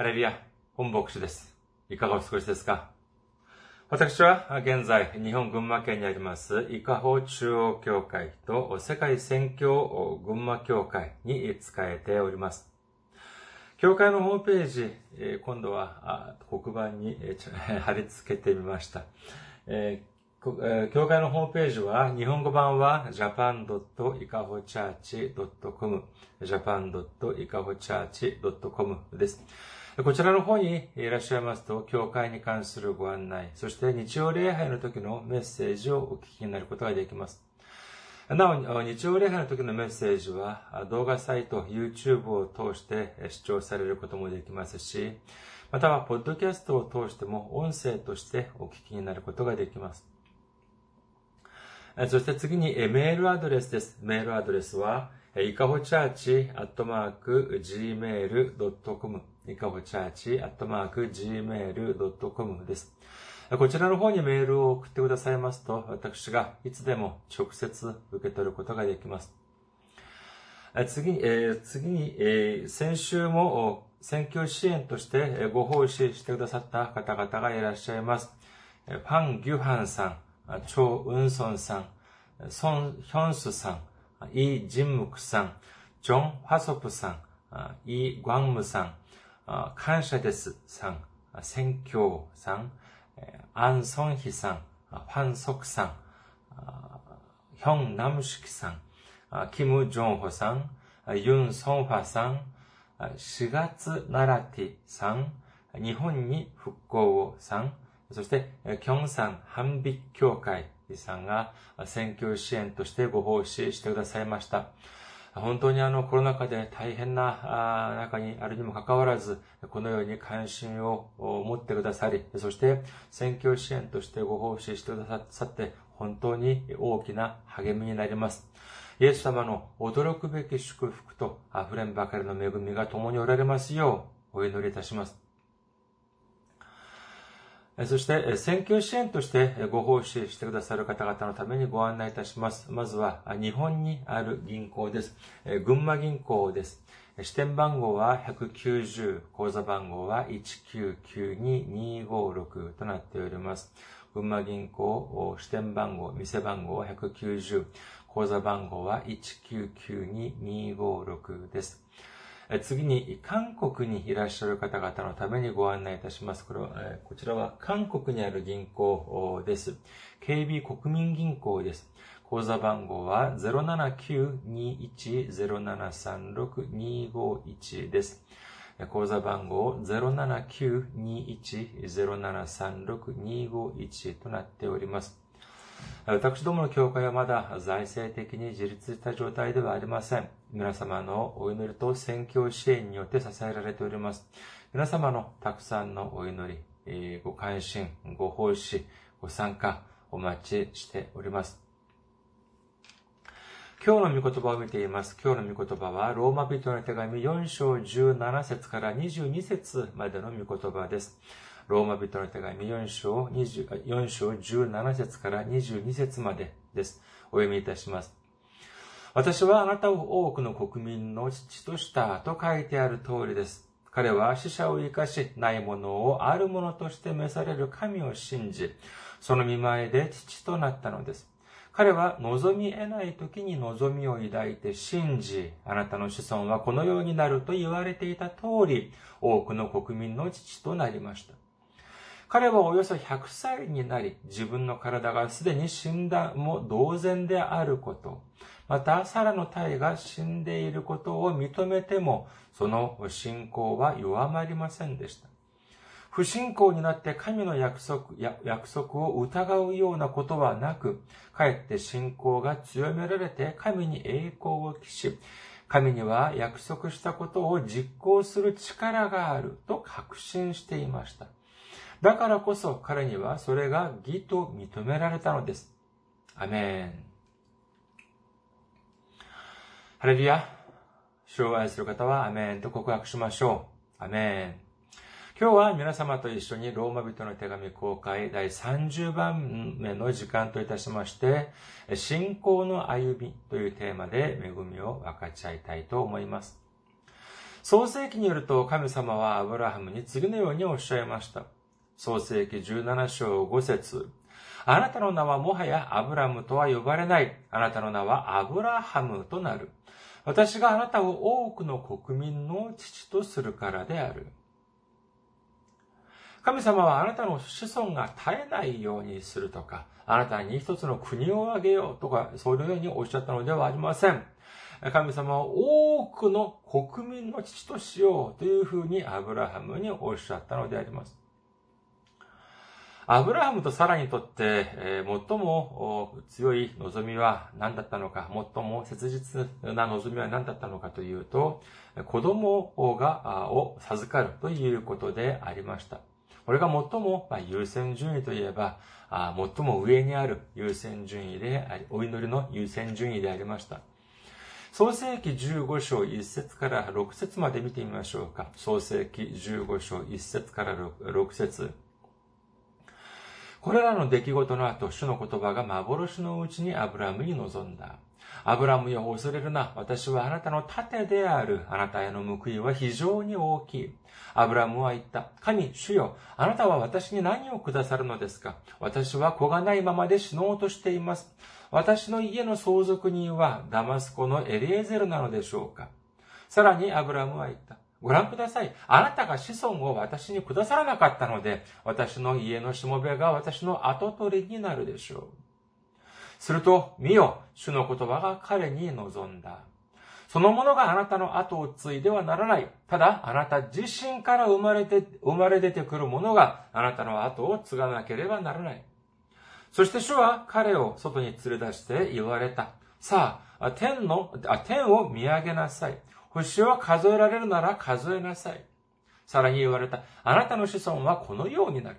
ハレリア、本牧師です。いかがお過ごしですか？私は現在、日本群馬県にあります、伊香保中央教会と世界宣教群馬教会に仕えております。教会のホームページ、今度は黒板に 貼り付けてみました。教会のホームページは、日本語版は japan.ikahochurch.com japan.ikahochurch.com です。こちらの方にいらっしゃいますと、教会に関するご案内、そして日曜礼拝の時のメッセージをお聞きになることができます。なお、日曜礼拝の時のメッセージは、動画サイト、YouTube を通して視聴されることもできますし、または、ポッドキャストを通しても音声としてお聞きになることができます。そして次にメールアドレスです。メールアドレスは、いかほチャーチアットマーク gmail.com いかほチャーチアットマーク gmail.com です。こちらの方にメールを送ってくださいますと、私がいつでも直接受け取ることができます。次に、えー、次に、えー、先週も選挙支援としてご奉仕してくださった方々がいらっしゃいます。ファン・ギュハンさん、チョ・ウンソンさん、ソン・ヒョンスさん、イ・ジンムクさん、ジョン・ファソプさん、イ・グァンムさん、感謝ですさん、選挙さん、アン・ソンヒさん、ファン・ソクさん、ヒョン・ナムシキさん、キム・ジョンホさん、ユン・ソンファさん、4月ナラティさん、日本に復興をさん、そして、キョンさん反美協会さんが選挙支援としてご奉仕してくださいました。本当にあのコロナ禍で大変な中にあるにもかかわらず、このように関心を持ってくださり、そして選挙支援としてご奉仕してくださって、本当に大きな励みになります。イエス様の驚くべき祝福と溢れんばかりの恵みが共におられますようお祈りいたします。そして、選挙支援としてご奉仕してくださる方々のためにご案内いたします。まずは、日本にある銀行です。群馬銀行です。支店番号は190、口座番号は1992256となっております。群馬銀行支店番号、店番号は190、口座番号は1992256です。次に、韓国にいらっしゃる方々のためにご案内いたします。これは、こちらは韓国にある銀行です。KB 国民銀行です。口座番号は079-21-0736-251です。口座番号079-21-0736-251となっております。私どもの教会はまだ財政的に自立した状態ではありません。皆様のお祈りと宣教支援によって支えられております。皆様のたくさんのお祈り、ご関心、ご奉仕、ご参加、お待ちしております。今日の御言葉を見ています。今日の御言葉は、ローマ人の手紙4章17節から22節までの御言葉です。ローマ人の手紙4章 ,20 4章17節から22節までです。お読みいたします。私はあなたを多くの国民の父としたと書いてある通りです。彼は死者を生かし、ないものをあるものとして召される神を信じ、その見前で父となったのです。彼は望み得ない時に望みを抱いて信じ、あなたの子孫はこのようになると言われていた通り、多くの国民の父となりました。彼はおよそ100歳になり、自分の体がすでに死んだも同然であること、また、サラの体が死んでいることを認めても、その信仰は弱まりませんでした。不信仰になって神の約束約束を疑うようなことはなく、かえって信仰が強められて神に栄光を期し、神には約束したことを実行する力があると確信していました。だからこそ彼にはそれが義と認められたのです。アメン。ハレルヤ。主を愛する方はアメンと告白しましょう。アメン。今日は皆様と一緒にローマ人の手紙公開第30番目の時間といたしまして、信仰の歩みというテーマで恵みを分かち合いたいと思います。創世記によると神様はアブラハムに次のようにおっしゃいました。創世記17章5節あなたの名はもはやアブラムとは呼ばれない。あなたの名はアブラハムとなる。私があなたを多くの国民の父とするからである。神様はあなたの子孫が絶えないようにするとか、あなたに一つの国をあげようとか、そういうようにおっしゃったのではありません。神様は多くの国民の父としようというふうにアブラハムにおっしゃったのであります。アブラハムとサラにとって、えー、最も強い望みは何だったのか、最も切実な望みは何だったのかというと、子供が、を授かるということでありました。これが最もま優先順位といえば、あ最も上にある優先順位であり、お祈りの優先順位でありました。創世記15章1節から6節まで見てみましょうか。創世記15章1節から 6, 6節これらの出来事の後、主の言葉が幻のうちにアブラムに臨んだ。アブラムよ、恐れるな。私はあなたの盾である。あなたへの報いは非常に大きい。アブラムは言った。神、主よ、あなたは私に何をくださるのですか？私は子がないままで死のうとしています。私の家の相続人はダマスコのエリエゼルなのでしょうか？さらにアブラムは言った。ご覧ください。あなたが子孫を私にくださらなかったので、私の家のしもべが私の後取りになるでしょう。すると、見よ、主の言葉が彼に望んだ。そのものがあなたの後を継いではならない。ただ、あなた自身から生まれて、生まれ出てくるものがあなたの後を継がなければならない。そして主は彼を外に連れ出して言われた。さあ、天の、あ天を見上げなさい。星を数えられるなら数えなさい。さらに言われた。あなたの子孫はこのようになる。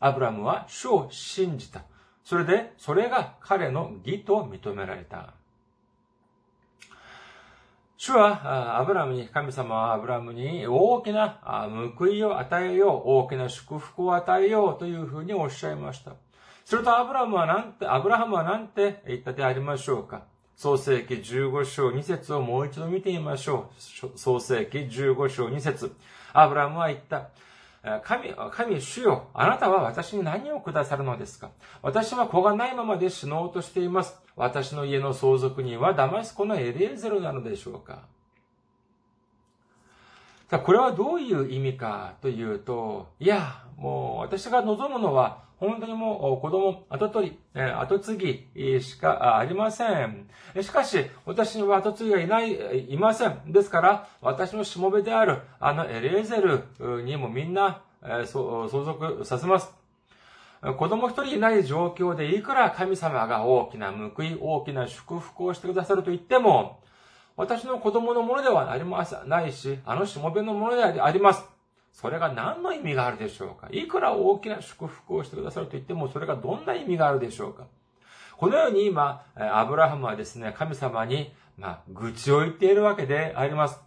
アブラムは主を信じた。それで、それが彼の義と認められた。主は、アブラムに、神様はアブラムに大きな報いを与えよう、大きな祝福を与えようというふうにおっしゃいました。するとアブラムはなんて、アブラハムは何て言ったでありましょうか創世記15章2節をもう一度見てみましょう。創世記15章2節アブラムは言った。神、神主よ、あなたは私に何をくださるのですか？私は子がないままで死のうとしています。私の家の相続人はダマスコのエリエゼルなのでしょうか？さあ、これはどういう意味かというと、いや、もう私が望むのは、本当にもう子供、後取り、後継ぎしかありません。しかし、私には後継ぎがいない、いません。ですから、私のしもべである、あのエレーゼルにもみんな、相続させます。子供一人いない状況でいくら神様が大きな報い、大きな祝福をしてくださると言っても、私の子供のものではありません、ないし、あのしもべのものであります。それが何の意味があるでしょうか？いくら大きな祝福をしてくださると言っても、それがどんな意味があるでしょうか？このように今、アブラハムはですね、神様に、まあ、愚痴を言っているわけであります。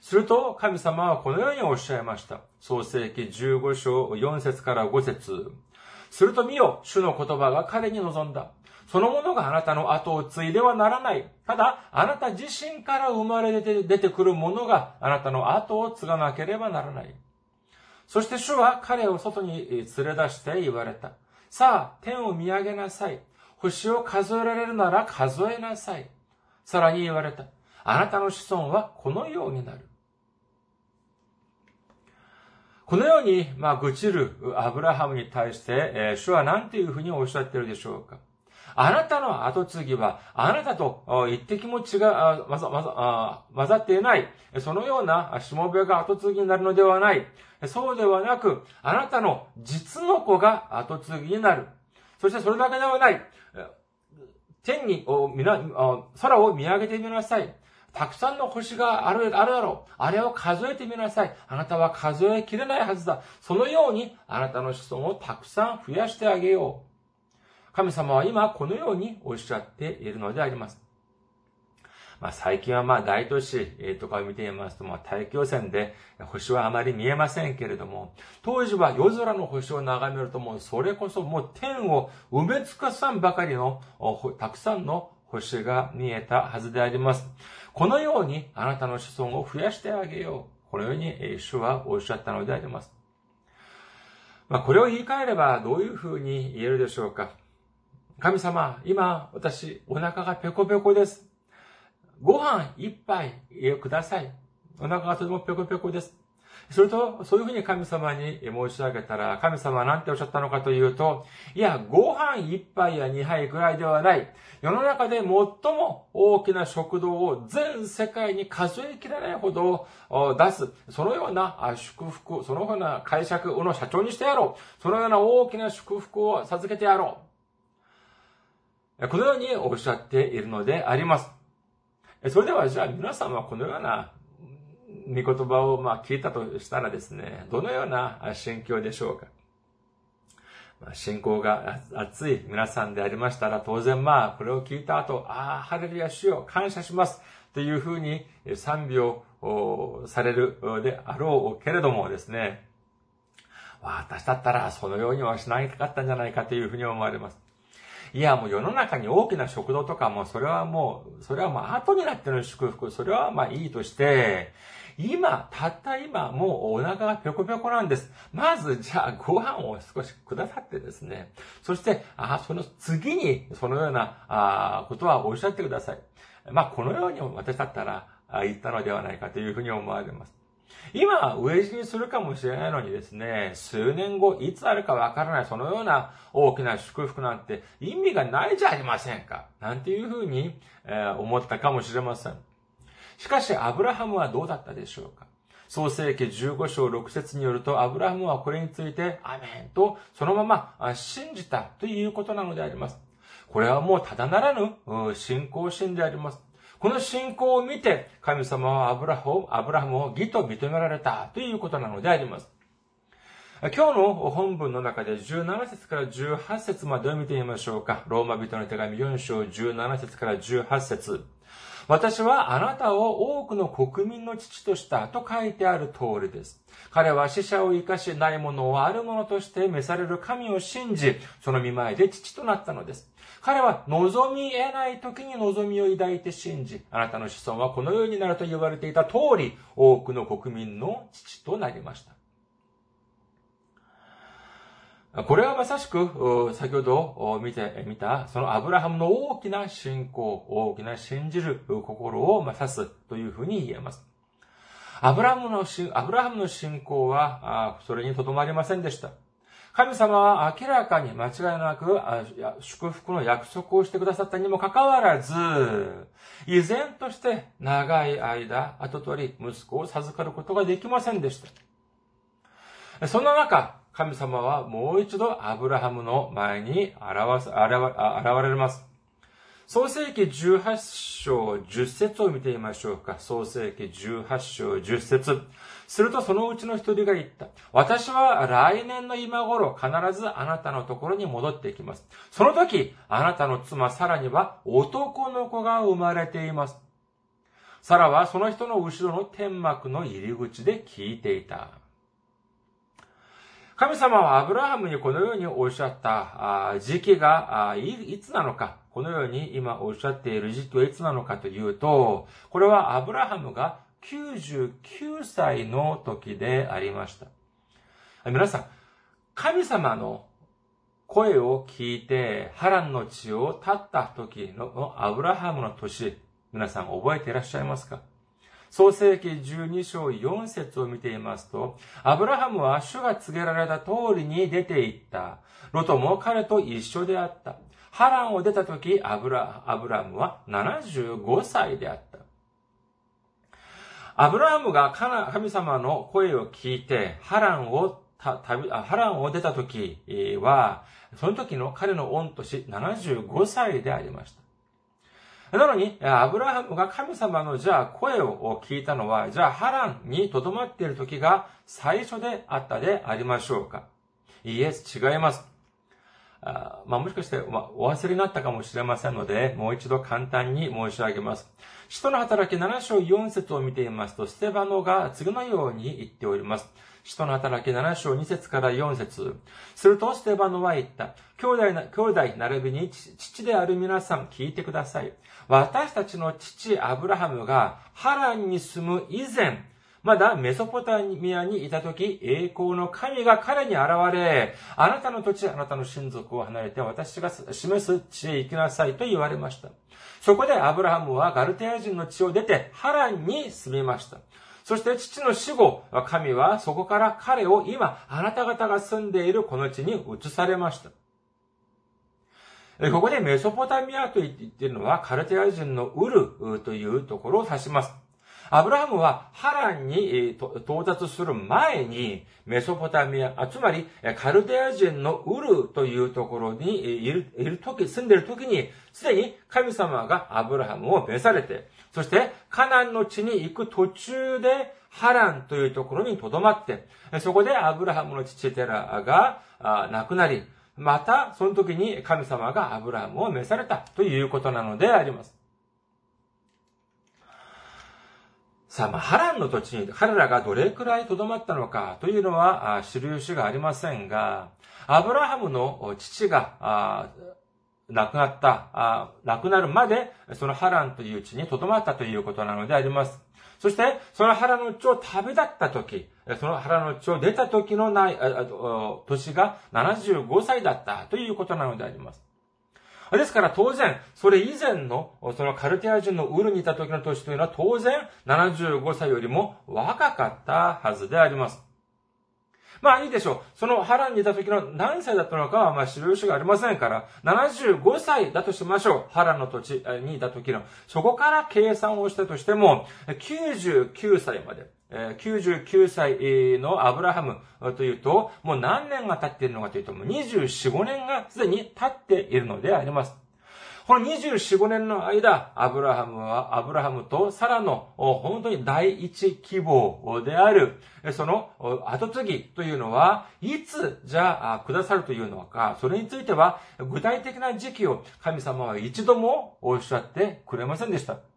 すると、神様はこのようにおっしゃいました。創世記15章4節から5節すると見よ、主の言葉が彼に望んだ。そのものがあなたの後を継いではならない。ただ、あなた自身から生まれて出てくるものがあなたの後を継がなければならない。そして主は彼を外に連れ出して言われた。さあ、天を見上げなさい。星を数えられるなら数えなさい。さらに言われた。あなたの子孫はこのようになる。このように、まあ、愚痴るアブラハムに対して、えー、主は何ていうふうにおっしゃってるでしょうか。あなたの後継ぎは、あなたと一滴も違う、混ざ、っていない。そのようなしもべが後継ぎになるのではない。そうではなく、あなたの実の子が後継ぎになる。そしてそれだけではない。天に、空を見上げてみなさい。たくさんの星がある、あるだろう。あれを数えてみなさい。あなたは数えきれないはずだ。そのように、あなたの子孫をたくさん増やしてあげよう。神様は今このようにおっしゃっているのであります。まあ、最近はまあ大都市とかを見ていますと、まあ、大気汚染で星はあまり見えませんけれども、当時は夜空の星を眺めるともうそれこそもう天を埋め尽くさんばかりのたくさんの星が見えたはずであります。このようにあなたの子孫を増やしてあげよう。このように主はおっしゃったのであります。まあ、これを言い換えればどういうふうに言えるでしょうか。神様、今、私、お腹がペコペコです。ご飯一杯ください。お腹がとてもペコペコです。すると、そういうふうに神様に申し上げたら、神様は何ておっしゃったのかというと、いや、ご飯一杯や二杯ぐらいではない。世の中で最も大きな食堂を全世界に数えきれないほど出す。そのような祝福、そのような解釈の社長にしてやろう。そのような大きな祝福を授けてやろう。このようにおっしゃっているのであります。それではじゃあ皆さんはこのような御言葉をまあ聞いたとしたらですね、どのような心境でしょうか。信仰が熱い皆さんでありましたら、当然まあ、これを聞いた後、ああ、ハレルヤ主よ、感謝します。というふうに賛美をされるであろうけれどもですね、私だったらそのようにはしなかったんじゃないかというふうに思われます。いや、もう世の中に大きな食堂とかも、それはもう、それはもう後になっての祝福、それはまあいいとして、今、たった今、もうお腹がぴょこぴょこなんです。まず、じゃあ、ご飯を少しくださってですね。そして、あその次に、そのような、あことはおっしゃってください。まあ、このように私だったら、言ったのではないかというふうに思われます。今、飢え死にするかもしれないのにですね、数年後、いつあるかわからない、そのような大きな祝福なんて意味がないじゃありませんか。なんていうふうに、えー、思ったかもしれません。しかし、アブラハムはどうだったでしょうか創世記15章6節によると、アブラハムはこれについて、アメンと、そのまま信じたということなのであります。これはもうただならぬ信仰心であります。この信仰を見て、神様はアブラハムを義と認められたということなのであります。今日の本文の中で17節から18節までを見てみましょうか。ローマ人の手紙4章17節から18節私はあなたを多くの国民の父としたと書いてある通りです。彼は死者を生かしないものをあるものとして召される神を信じ、その見前で父となったのです。彼は望み得ない時に望みを抱いて信じ、あなたの子孫はこのようになると言われていた通り、多くの国民の父となりました。これはまさしく、先ほど見てみた、そのアブラハムの大きな信仰、大きな信じる心を指すというふうに言えます。アブラハムのアブラハムの信仰は、それにとどまりませんでした。神様は明らかに間違いなく祝福の約束をしてくださったにもかかわらず、依然として長い間、後取り、息子を授かることができませんでした。そんな中、神様はもう一度アブラハムの前に現現れます。創世記18章10節を見てみましょうか。創世記18章10節するとそのうちの一人が言った。私は来年の今頃必ずあなたのところに戻ってきます。その時、あなたの妻サラには男の子が生まれています。サラはその人の後ろの天幕の入り口で聞いていた。神様はアブラハムにこのようにおっしゃった時期がいつなのか、このように今おっしゃっている時期はいつなのかというと、これはアブラハムが99歳の時でありました。皆さん、神様の声を聞いて、波乱の地を立った時のアブラハムの年、皆さん覚えていらっしゃいますか？創世記12章4節を見ていますと、アブラハムは主が告げられた通りに出て行った。ロトも彼と一緒であった。ハランを出た時、アブラ、アブラムは75歳であった。アブラムが神様の声を聞いて、ハランを旅、ハランを出た時は、その時の彼の御年75歳でありました。なのに、アブラハムが神様のじゃあ声を聞いたのは、じゃあハランに留まっている時が最初であったでありましょうかいいえ、違います。あまあ、もしかして、ま、お忘れになったかもしれませんので、もう一度簡単に申し上げます。使徒の働き7章4節を見ていますと、ステバノが次のように言っております。使徒の働き7章2節から4節すると、ステバノは言った。兄弟な、兄弟並びに父である皆さん聞いてください。私たちの父アブラハムがハランに住む以前、まだメソポタミアにいた時、栄光の神が彼に現れ、あなたの土地、あなたの親族を離れて私が示す地へ行きなさいと言われました。そこでアブラハムはガルテア人の地を出てハランに住みました。そして父の死後、神はそこから彼を今、あなた方が住んでいるこの地に移されました。ここでメソポタミアと言っているのはカルテア人のウルというところを指します。アブラハムはハランに到達する前に、メソポタミア、つまりカルデア人のウルというところにいる、いる時、住んでいる時に、すでに神様がアブラハムを召されて、そしてカナンの地に行く途中でハランというところに留まって、そこでアブラハムの父テラが亡くなり、またその時に神様がアブラハムを召されたということなのであります。さあ、まあ、ハランの土地に彼らがどれくらい留まったのかというのは知る由がありませんが、アブラハムの父が亡くなった、亡くなるまでそのハランという地に留まったということなのであります。そして、その腹の地を旅立った時、その腹の地を出た時のない、年が75歳だったということなのであります。ですから当然、それ以前の、そのカルティア人のウルにいた時の年というのは当然75歳よりも若かったはずであります。まあいいでしょう。その波乱にいた時の何歳だったのかは、まあ知る由がありませんから、75歳だとしましょう。波乱の土地にいた時の。そこから計算をしたとしても、99歳まで。99歳のアブラハムというと、もう何年が経っているのかというと、もう24、5年がすでに経っているのであります。この24、5年の間、アブラハムは、アブラハムとサラの本当に第一希望である、その後継ぎというのは、いつじゃあくださるというのか、それについては具体的な時期を神様は一度もおっしゃってくれませんでした。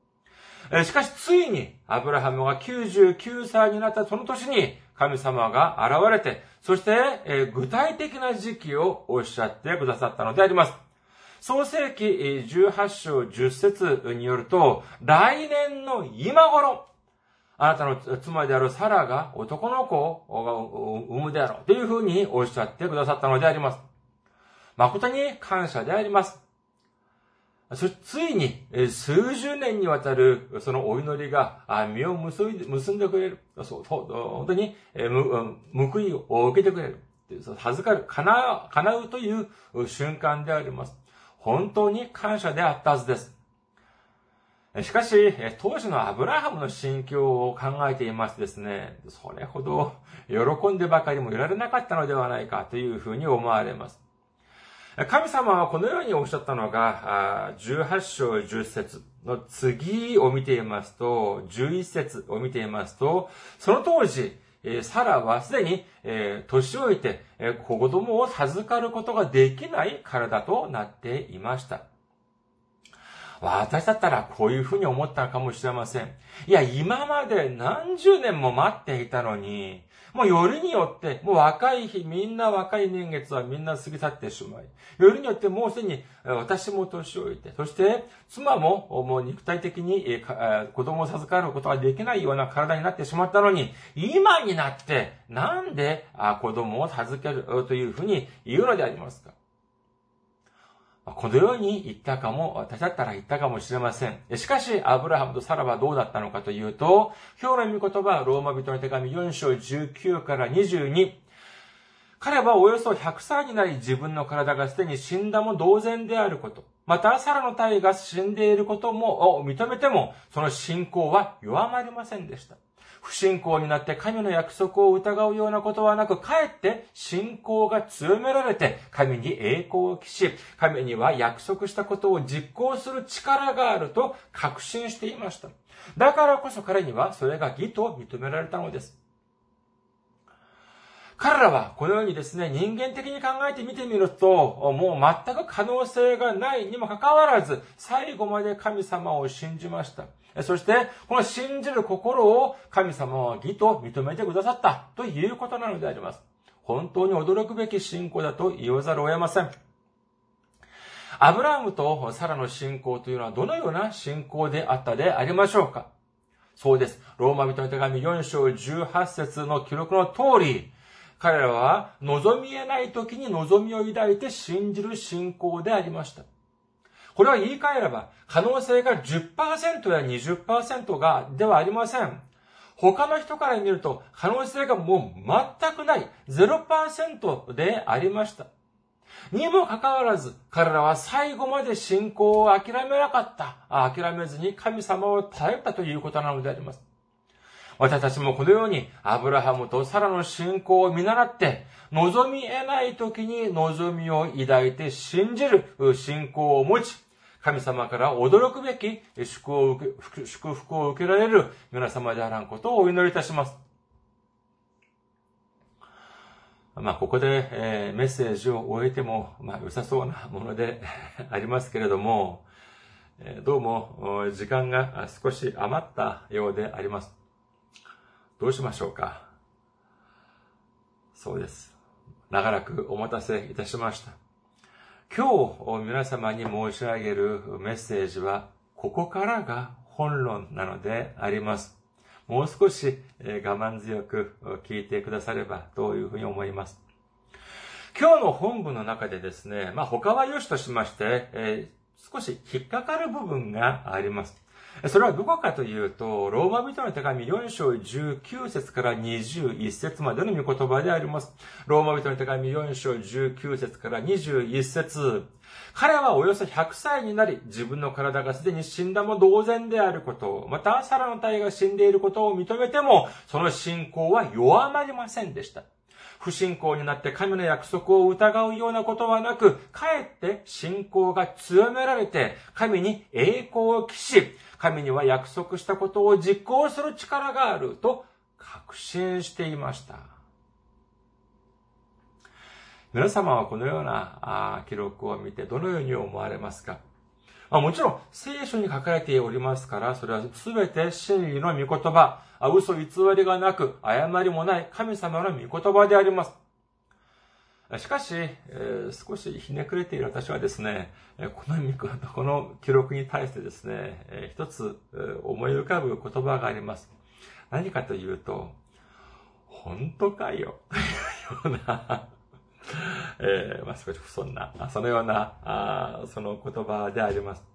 しかし、ついに、アブラハムが99歳になったその年に、神様が現れて、そして、具体的な時期をおっしゃってくださったのであります。創世記18章10節によると、来年の今頃、あなたの妻であるサラが男の子を産むであろうというふうにおっしゃってくださったのであります。誠に感謝であります。そついに、数十年にわたる、そのお祈りが、実を結んで結んでくれる。そう、本当に、報いを受けてくれる。授かる、叶う、叶うという瞬間であります。本当に感謝であったはずです。しかし、当時のアブラハムの心境を考えていますですね、それほど喜んでばかりもいられなかったのではないかというふうに思われます。神様はこのようにおっしゃったのが、18章10節の次を見ていますと、11節を見ていますと、その当時、サラはすでに、年老いて、子供を授かることができない体となっていました。私だったらこういうふうに思ったかもしれません。いや、今まで何十年も待っていたのに、もうよりによって、もう若い日、みんな若い年月はみんな過ぎ去ってしまい、よりによってもうすでに私も年老いて、そして妻ももう肉体的に子供を授かることができないような体になってしまったのに、今になってなんで子供を授けるというふうに言うのでありますか？このように言ったかも、私だったら言ったかもしれません。しかし、アブラハムとサラはどうだったのかというと、今日の御言葉、ローマ人の手紙4章19から22。彼はおよそ100歳になり自分の体がすでに死んだも同然であること。また、サラの体が死んでいることも、認めても、その信仰は弱まりませんでした。不信仰になって神の約束を疑うようなことはなく、かえって信仰が強められて、神に栄光を期し、神には約束したことを実行する力があると確信していました。だからこそ彼にはそれが義と認められたのです。彼らはこのようにですね、人間的に考えてみてみると、もう全く可能性がないにもかかわらず、最後まで神様を信じました。そして、この信じる心を神様は義と認めてくださったということなのであります。本当に驚くべき信仰だと言わざるを得ません。アブラハムとサラの信仰というのはどのような信仰であったでありましょうかそうです。ローマ人の手紙4章18節の記録の通り、彼らは望み得ない時に望みを抱いて信じる信仰でありました。これは言い換えれば、可能性が10%や20%が、ではありません。他の人から見ると、可能性がもう全くない0%でありました。にもかかわらず、彼らは最後まで信仰を諦めなかった。諦めずに神様を頼ったということなのであります。私たちもこのように、アブラハムとサラの信仰を見習って、望み得ない時に望みを抱いて信じる信仰を持ち、神様から驚くべき祝福を受けられる皆様であらんことをお祈りいたします。まあ、ここで、えー、メッセージを終えても、まあ、良さそうなもので ありますけれども、えー、どうも、時間が少し余ったようであります。どうしましょうかそうです。長らくお待たせいたしました。今日皆様に申し上げるメッセージは、ここからが本論なのであります。もう少し我慢強く聞いてくださればというふうに思います。今日の本文の中でですね、まあ他は良しとしまして、えー、少し引っかかる部分があります。それはどこかというと、ローマ人の手紙4章19節から21節までの御言葉であります。ローマ人の手紙4章19節から21節彼はおよそ100歳になり、自分の体がすでに死んだも同然であること、またサラの体が死んでいることを認めても、その信仰は弱まりませんでした。不信仰になって神の約束を疑うようなことはなく、かえって信仰が強められて、神に栄光を期し、神には約束したことを実行する力があると確信していました。皆様はこのような記録を見てどのように思われますか、もちろん聖書に書かれておりますから、それは全て真理の御言葉、嘘偽りがなく、誤りもない神様の御言葉であります。しかし、えー、少しひねくれている私はですね、この御この記録に対してですね、えー、一つ思い浮かぶ言葉があります。何かというと、本当かよ、というようなえー、まあ、少し不遜な、そのような、あその言葉であります。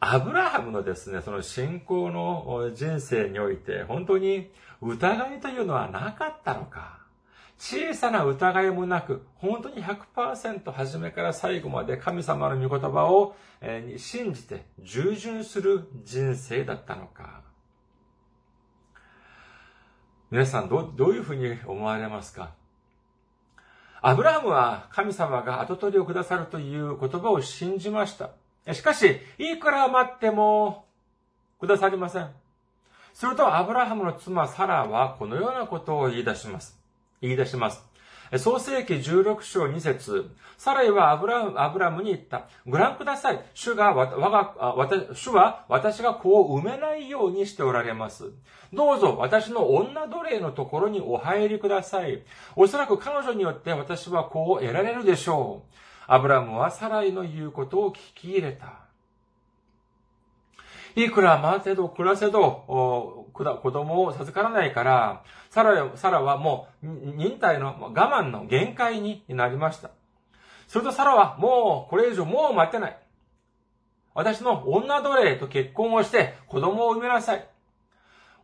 アブラハムのですね、その信仰の人生において、本当に疑いというのはなかったのか？小さな疑いもなく、本当に100%初めから最後まで神様の御言葉を信じて従順する人生だったのか？皆さんどどういうふうに思われますか？アブラハムは神様が後取りをくださるという言葉を信じました。しかし、いくら待ってもくださりません。すると、アブラハムの妻サラはこのようなことを言い出します。言い出します。創世記16章2節サライはアブラアブラムに言った。ご覧ください。主が、わが、わた、主は私が子を産めないようにしておられます。どうぞ私の女奴隷のところにお入りください。おそらく彼女によって私は子を得られるでしょう。アブラムはサライの言うことを聞き入れた。いくら待てど暮らせど、子供を授からないから、サラサラはもう忍耐の我慢の限界になりました。するとサラはもうこれ以上もう待てない。私の女奴隷と結婚をして子供を産めなさい。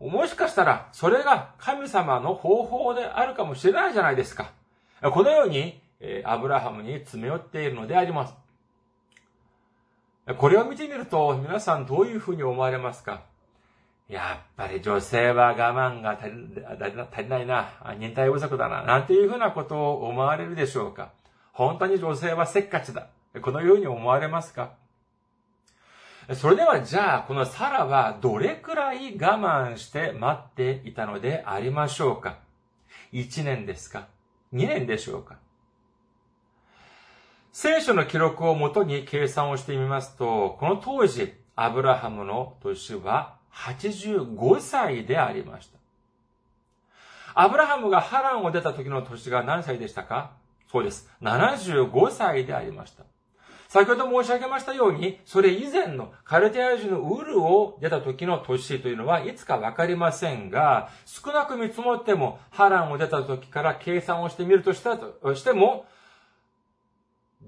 もしかしたらそれが神様の方法であるかもしれないじゃないですか。このようにえアブラハムに詰め寄っているのであります。これを見てみると皆さんどういうふうに思われますか？やっぱり女性は我慢が足りないな、忍耐不足だな、なんていうふうなことを思われるでしょうか？本当に女性はせっかちだ。このように思われますか？それではじゃあ、このサラはどれくらい我慢して待っていたのでありましょうか？1年ですか ?2 年でしょうか？聖書の記録をもとに計算をしてみますと、この当時、アブラハムの年は85歳でありました。アブラハムがハランを出た時の年が何歳でしたか？そうです。75歳でありました。先ほど申し上げましたように、それ以前のカルテア人のウルを出た時の年というのはいつかわかりませんが、少なく見積もっても、ハランを出た時から計算をしてみるとしたとしても、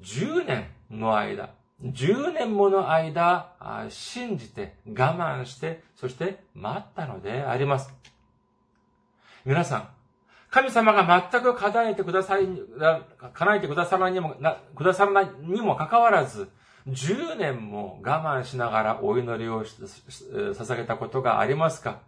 10年の間、10年もの間、信じて、我慢して、そして待ったのであります。皆さん、神様が全く叶えてください、叶えてくださらにも、くださらないにもかかわらず、10年も我慢しながらお祈りを捧げたことがありますか？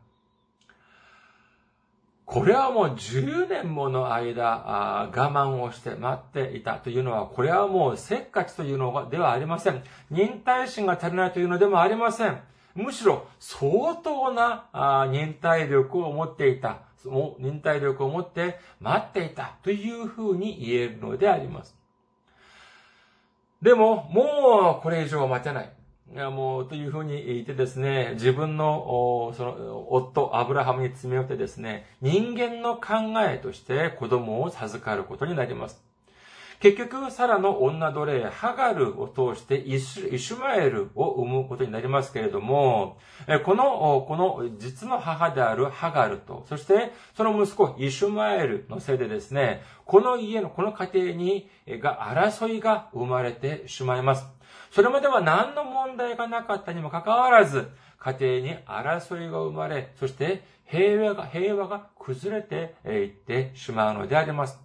これはもう10年もの間、我慢をして待っていたというのは、これはもうせっかちというのではありません。忍耐心が足りないというのでもありません。むしろ相当な忍耐力を持っていた。忍耐力を持って待っていたというふうに言えるのであります。でも、もうこれ以上待てない。いや、もう、というふうに言ってですね、自分の、その、夫、アブラハムに詰め寄ってですね、人間の考えとして子供を授かることになります。結局、サラの女奴隷、ハガルを通してイシュマエルを生むことになりますけれども、この、この実の母であるハガルと、そしてその息子イシュマエルのせいでですね、この家の、この家庭に、が争いが生まれてしまいます。それまでは何の問題がなかったにもかかわらず、家庭に争いが生まれ、そして平和が、平和が崩れていってしまうのであります。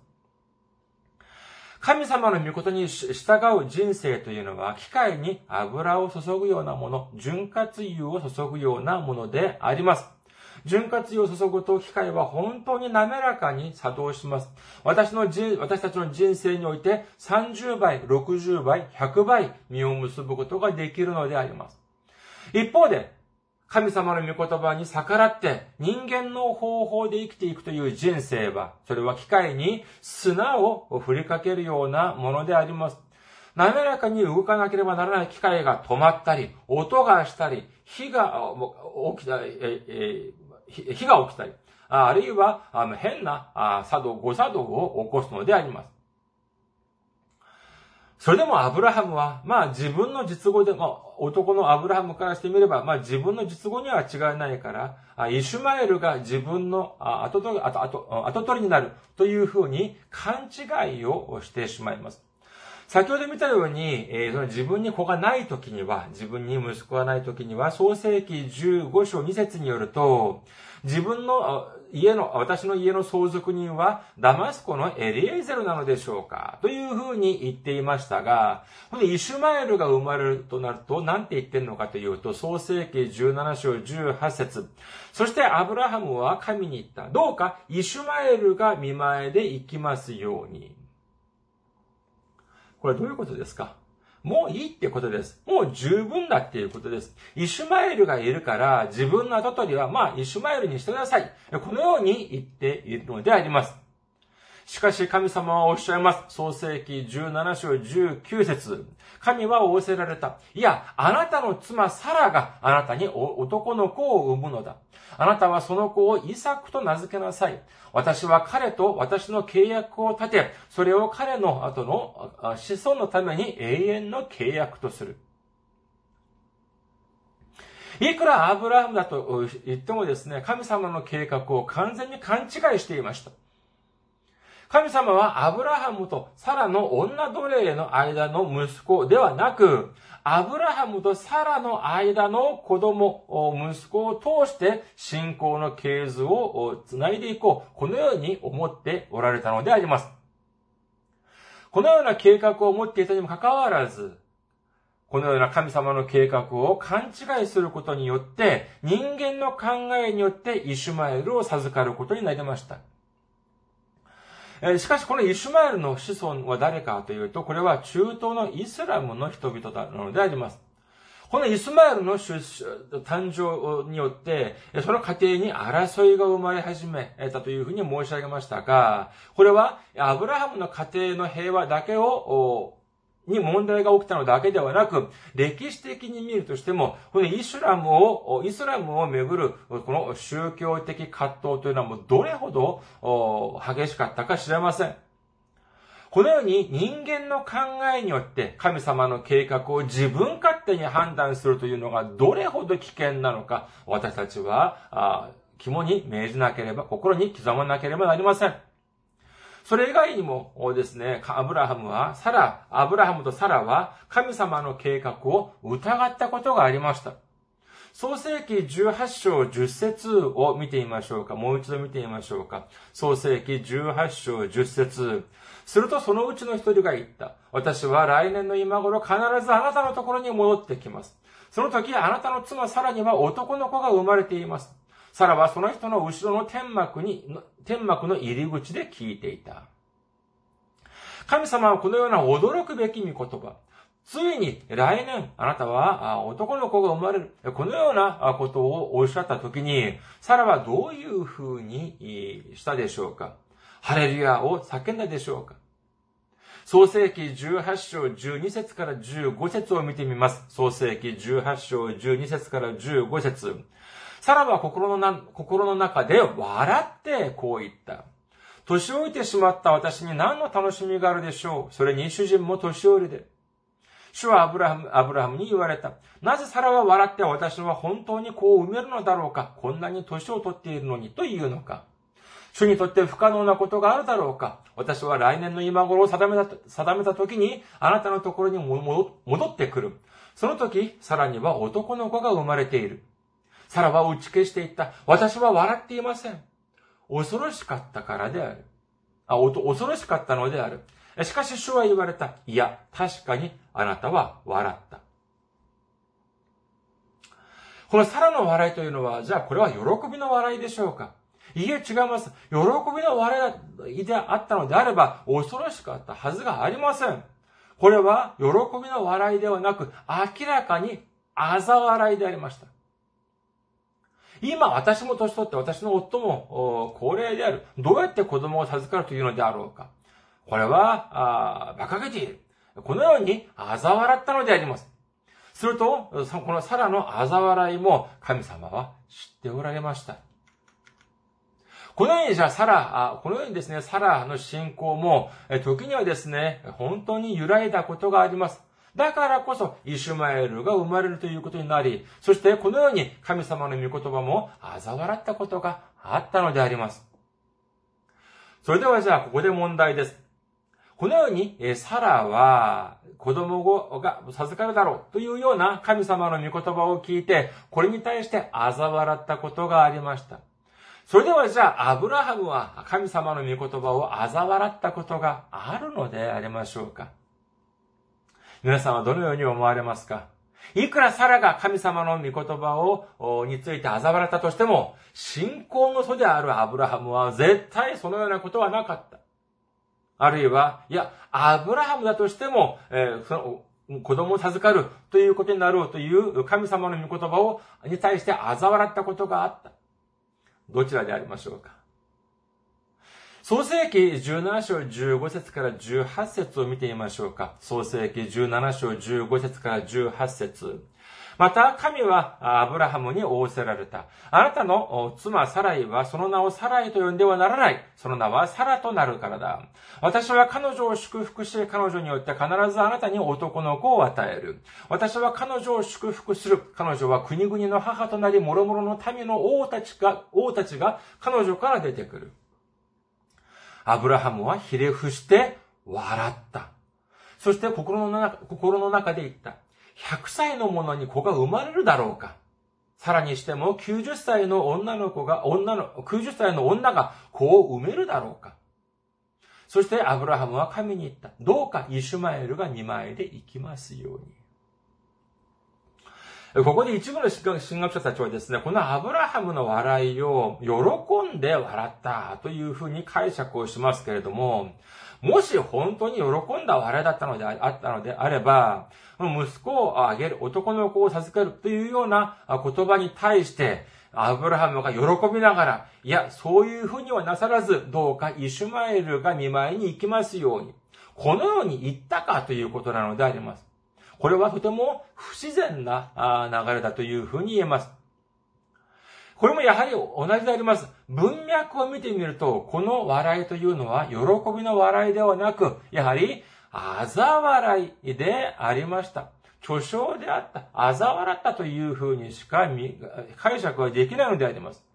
神様の御事に従う人生というのは、機械に油を注ぐようなもの、潤滑油を注ぐようなものであります。潤滑油を注ぐと機械は本当に滑らかに作動します。私の人、私たちの人生において30倍、60倍、100倍実を結ぶことができるのであります。一方で、神様の御言葉に逆らって人間の方法で生きていくという人生は、それは機械に砂を振りかけるようなものであります。滑らかに動かなければならない機械が止まったり、音がしたり、火が起きたり、火が起きたり、あるいは変な作動、誤作動を起こすのであります。それでもアブラハムは、まあ自分の実語で、も男のアブラハムからしてみれば、まあ自分の実語には違いないから、イシュマエルが自分の、後取りになるというふうに勘違いをしてしまいます。先ほど見たように、えー、その自分に子がない時には、自分に息子がない時には、創世記15章2節によると、自分の家の、私の家の相続人はダマスコのエリエゼルなのでしょうかというふうに言っていましたが、このイシュマエルが生まれるとなると、何て言ってるのかというと、創世記17章18節そしてアブラハムは神に言った。どうかイシュマエルが見前で行きますように。これどういうことですか？もういいってことです。もう十分だっていうことです。イシュマエルがいるから、自分の後取りは、まあ、イシュマエルにしてください。このように言っているのであります。しかし神様はおっしゃいます。創世記17章19節神は仰せられた。いや、あなたの妻サラがあなたに男の子を産むのだ。あなたはその子をイサクと名付けなさい。私は彼と私の契約を立て、それを彼の後の子孫のために永遠の契約とする。いくらアブラハムだと言ってもですね、神様の計画を完全に勘違いしていました。神様はアブラハムとサラの女奴隷の間の息子ではなく、アブラハムとサラの間の子供、息子を通して信仰の系図をつないでいこう。このように思っておられたのであります。このような計画を持っていたにもかかわらず、このような神様の計画を勘違いすることによって、人間の考えによってイシュマエルを授かることになりました。しかしこのイシュマエルの子孫は誰かというと、これは中東のイスラムの人々なのであります。このイスマエルの誕生によって、その過程に争いが生まれ始めたというふうに申し上げましたが、これはアブラハムの家庭の平和だけをに問題が起きたのだけではなく、歴史的に見るとしても、このイスラムを、イスラムをめぐる、この宗教的葛藤というのはもうどれほど激しかったか知れません。このように人間の考えによって神様の計画を自分勝手に判断するというのがどれほど危険なのか、私たちは肝に銘じなければ、心に刻まなければなりません。それ以外にもですね、アブラハムは、サラ、アブラハムとサラは神様の計画を疑ったことがありました。創世記18章10節を見てみましょうか。もう一度見てみましょうか。創世記18章10節するとそのうちの一人が言った。私は来年の今頃必ずあなたのところに戻ってきます。その時あなたの妻サラには男の子が生まれています。サラはその人の後ろの天幕に、天幕の入り口で聞いていた。神様はこのような驚くべき御言葉。ついに来年あなたは男の子が生まれる。このようなことをおっしゃったときに、サラはどういうふうにしたでしょうかハレルヤを叫んだでしょうか創世記18章12節から15節を見てみます。創世記18章12節から15節サラは心のな心の中で笑ってこう言った。年老いてしまった私に何の楽しみがあるでしょう？それに主人も年寄りで。主はアブラハム、アブラハムに言われた。なぜサラは笑って私は本当に子を産めるのだろうか？こんなに年を取っているのにというのか主にとって不可能なことがあるだろうか？私は来年の今頃を定めた、定めた時にあなたのところに戻ってくる。その時、サラには男の子が生まれている。サラは打ち消していった。私は笑っていません。恐ろしかったからである。あ、恐ろしかったのである。しかし主は言われた。いや、確かにあなたは笑った。このサラの笑いというのは、じゃあこれは喜びの笑いでしょうか？いえ、違います。喜びの笑いであったのであれば、恐ろしかったはずがありません。これは、喜びの笑いではなく、明らかに、嘲笑いでありました。今、私も年取って私の夫も高齢である。どうやって子供を授かるというのであろうか。これは、あ馬鹿げている。このように嘲笑ったのであります。すると、このサラの嘲笑いも神様は知っておられました。このようにじゃあサラ、このようにですね、サラの信仰も、時にはですね、本当に揺らいだことがあります。だからこそ、イシュマエルが生まれるということになり、そしてこのように神様の御言葉も嘲笑ったことがあったのであります。それではじゃあ、ここで問題です。このように、サラは子供が授かるだろうというような神様の御言葉を聞いて、これに対して嘲笑ったことがありました。それではじゃあ、アブラハムは神様の御言葉を嘲笑ったことがあるのでありましょうか皆さんはどのように思われますか？いくらサラが神様の御言葉を、について嘲笑ったとしても、信仰の祖であるアブラハムは絶対そのようなことはなかった。あるいは、いや、アブラハムだとしても、えー、その子供を授かるということになろうという神様の御言葉を、に対して嘲笑ったことがあった。どちらでありましょうか？創世記17章15節から18節を見てみましょうか。創世記17章15節から18節また、神はアブラハムに仰せられた。あなたの妻サライはその名をサライと呼んではならない。その名はサラとなるからだ。私は彼女を祝福し、彼女によって必ずあなたに男の子を与える。私は彼女を祝福する。彼女は国々の母となり、諸々の民の王たちが、王たちが彼女から出てくる。アブラハムはひれ伏して笑った。そして心の中心の中で言った。100歳の者に子が生まれるだろうか。さらにしても90歳の女の子が、女の、90歳の女が子を産めるだろうか。そしてアブラハムは神に言った。どうかイシュマエルが2枚で行きますように。ここで一部の神学者たちはですね、このアブラハムの笑いを喜んで笑ったというふうに解釈をしますけれども、もし本当に喜んだ笑いだったのであったのであれば、息子をあげる、男の子を授けるというような言葉に対して、アブラハムが喜びながら、いや、そういうふうにはなさらず、どうかイシュマエルが見舞いに行きますように。このように言ったかということなのであります。これはとても不自然な流れだというふうに言えます。これもやはり同じであります。文脈を見てみると、この笑いというのは、喜びの笑いではなく、やはり、嘲笑いでありました。巨匠であった、嘲笑ったというふうにしか解釈はできないのであります。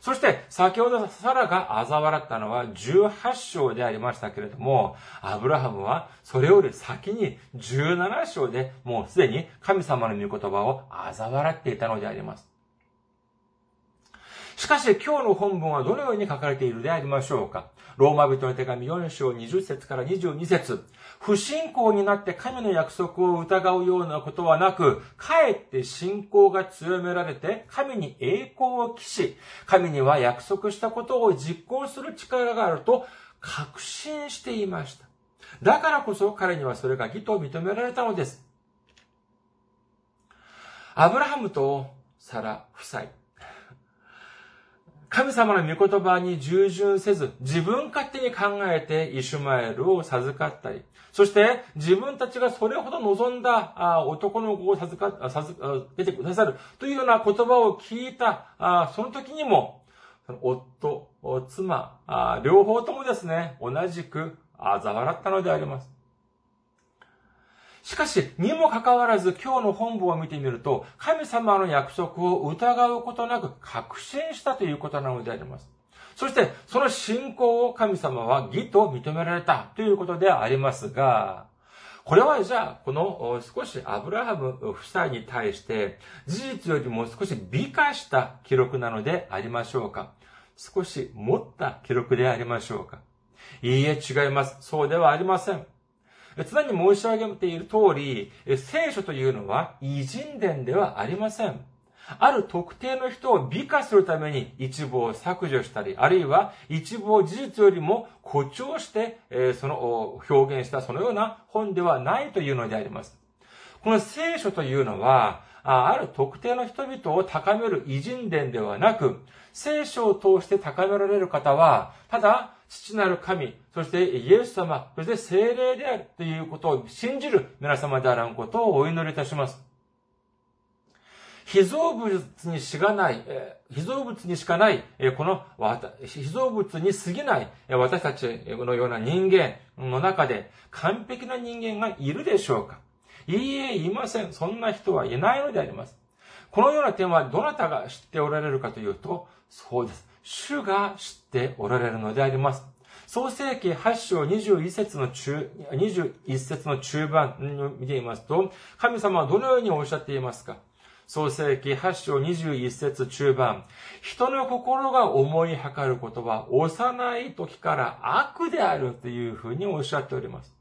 そして、先ほどサラが嘲笑ったのは18章でありましたけれども、アブラハムはそれより先に17章でもうすでに神様の御言葉を嘲笑っていたのであります。しかし今日の本文はどのように書かれているでありましょうかローマ人の手紙4章20節から22節不信仰になって神の約束を疑うようなことはなく、かえって信仰が強められて、神に栄光を期し、神には約束したことを実行する力があると確信していました。だからこそ彼にはそれが義と認められたのです。アブラハムとサラ夫妻、神様の御言葉に従順せず、自分勝手に考えてイシュマエルを授かったり、そして自分たちがそれほど望んだ男の子を授か、授けてくださるというような言葉を聞いた、その時にも、夫、妻、両方ともですね、同じく嘲笑ったのであります。しかし、にもかかわらず今日の本文を見てみると、神様の約束を疑うことなく確信したということなのであります。そして、その信仰を神様は義と認められたということでありますが、これはじゃあ、この少しアブラハム夫妻に対して、事実よりも少し美化した記録なのでありましょうか少し持った記録でありましょうかいいえ、違います。そうではありません。常に申し上げている通り、聖書というのは偉人伝ではありません。ある特定の人を美化するために一部を削除したり、あるいは一部を事実よりも誇張して、その表現したそのような本ではないというのであります。この聖書というのは、ある特定の人々を高める偉人伝ではなく、聖書を通して高められる方は、ただ父なる神、そしてイエス様、そして精霊であるということを信じる皆様であらんことをお祈りいたします。被造物にしがない、被造物にしかない、この、被造物に過ぎない私たちのような人間の中で完璧な人間がいるでしょうかいいえ、いません。そんな人はいないのであります。このような点はどなたが知っておられるかというと、そうです。主が知っておられるのであります。創世記8章21節の中、21節の中盤を見ていますと、神様はどのようにおっしゃっていますか？創世記8章21節中盤。人の心が思い測ることは幼い時から悪であるというふうにおっしゃっております。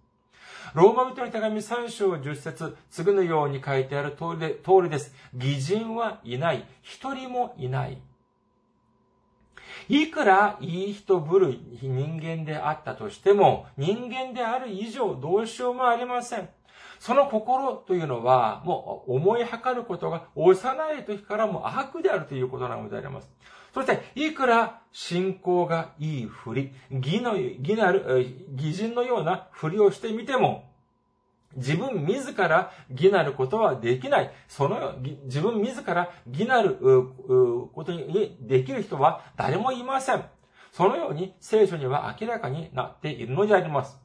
ローマ人の手紙3章10節次のように書いてある通りで通りです。偽人はいない。一人もいない。いくらいい人ぶる人間であったとしても、人間である以上どうしようもありません。その心というのは、もう思い測ることが幼い時からも悪であるということなのであります。そして、いくら信仰がいいふり、義の、義なる、義人のようなふりをしてみても、自分自ら義なることはできない。その、自分自ら義なることにできる人は誰もいません。そのように聖書には明らかになっているのであります。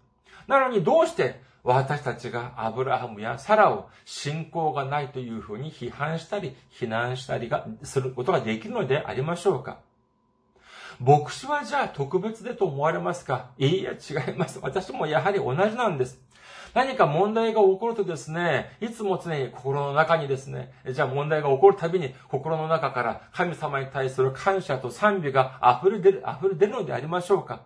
なのにどうして私たちがアブラハムやサラを信仰がないというふうに批判したり、非難したりが、することができるのでありましょうか牧師はじゃあ特別でと思われますか？いいえ、違います。私もやはり同じなんです。何か問題が起こるとですね、いつも常に心の中にですね、じゃあ問題が起こるたびに心の中から神様に対する感謝と賛美が溢れ出る、溢れ出るのでありましょうか？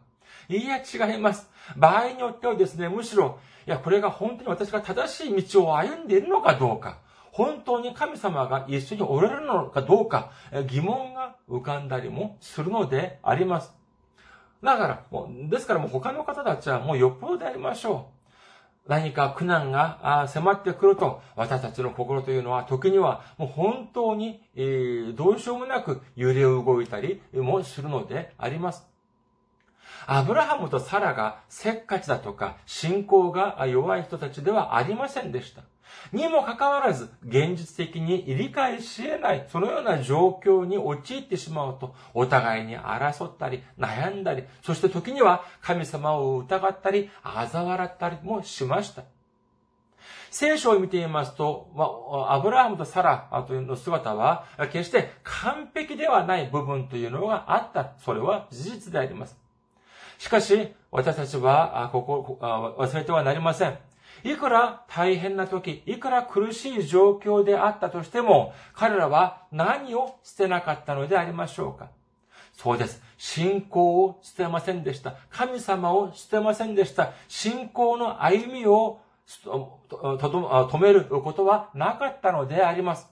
いや、違います。場合によってはですね、むしろ、いや、これが本当に私が正しい道を歩んでいるのかどうか、本当に神様が一緒におられるのかどうか疑問が浮かんだりもするのであります。だから、もう、ですからもう他の方たちはもうよっぽどでありましょう。何か苦難が迫ってくると、私たちの心というのは時にはもう本当に、どうしようもなく揺れ動いたりもするのであります。アブラハムとサラがせっかちだとか信仰が弱い人たちではありませんでした。にもかかわらず、現実的に理解し得ない、そのような状況に陥ってしまうと、お互いに争ったり、悩んだり、そして時には神様を疑ったり、嘲笑ったりもしました。聖書を見てみますと、ま、アブラハムとサラというの姿は、決して完璧ではない部分というのがあった。それは事実であります。しかし、私たちは、ここ、忘れてはなりません。いくら大変な時、いくら苦しい状況であったとしても、彼らは何を捨てなかったのでありましょうか？そうです。信仰を捨てませんでした。神様を捨てませんでした。信仰の歩みを止めることはなかったのであります。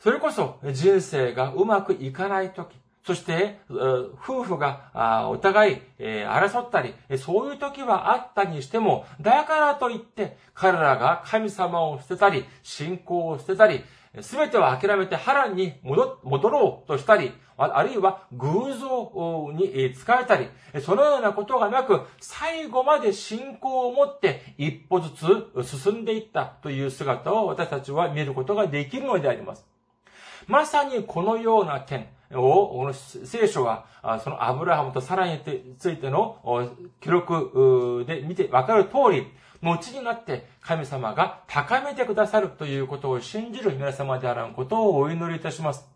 それこそ人生がうまくいかないとき、そして、夫婦がお互い争ったり、そういう時はあったにしても、だからといって彼らが神様を捨てたり、信仰を捨てたり、すべてを諦めて波乱に戻ろうとしたり、あるいは偶像に使えたり、そのようなことがなく、最後まで信仰を持って一歩ずつ進んでいったという姿を私たちは見ることができるのであります。まさにこのような点、を、この聖書は、そのアブラハムとサラについての記録で見てわかる通り、後になって神様が高めてくださるということを信じる皆様であらんことをお祈りいたします。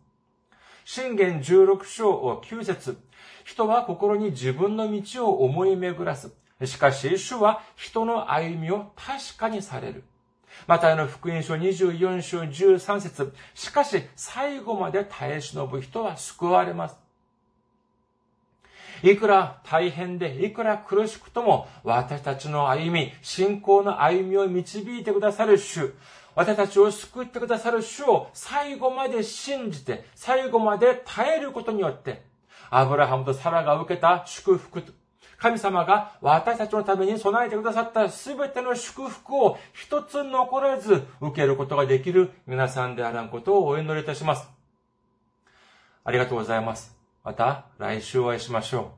信玄16章9節人は心に自分の道を思い巡らす。しかし、主は人の歩みを確かにされる。またあの福音書24章13節しかし最後まで耐え忍ぶ人は救われます。いくら大変で、いくら苦しくとも、私たちの歩み、信仰の歩みを導いてくださる主、私たちを救ってくださる主を最後まで信じて、最後まで耐えることによって、アブラハムとサラが受けた祝福神様が私たちのために備えてくださった全ての祝福を一つ残らず受けることができる皆さんであらんことをお祈りいたします。ありがとうございます。また来週お会いしましょう。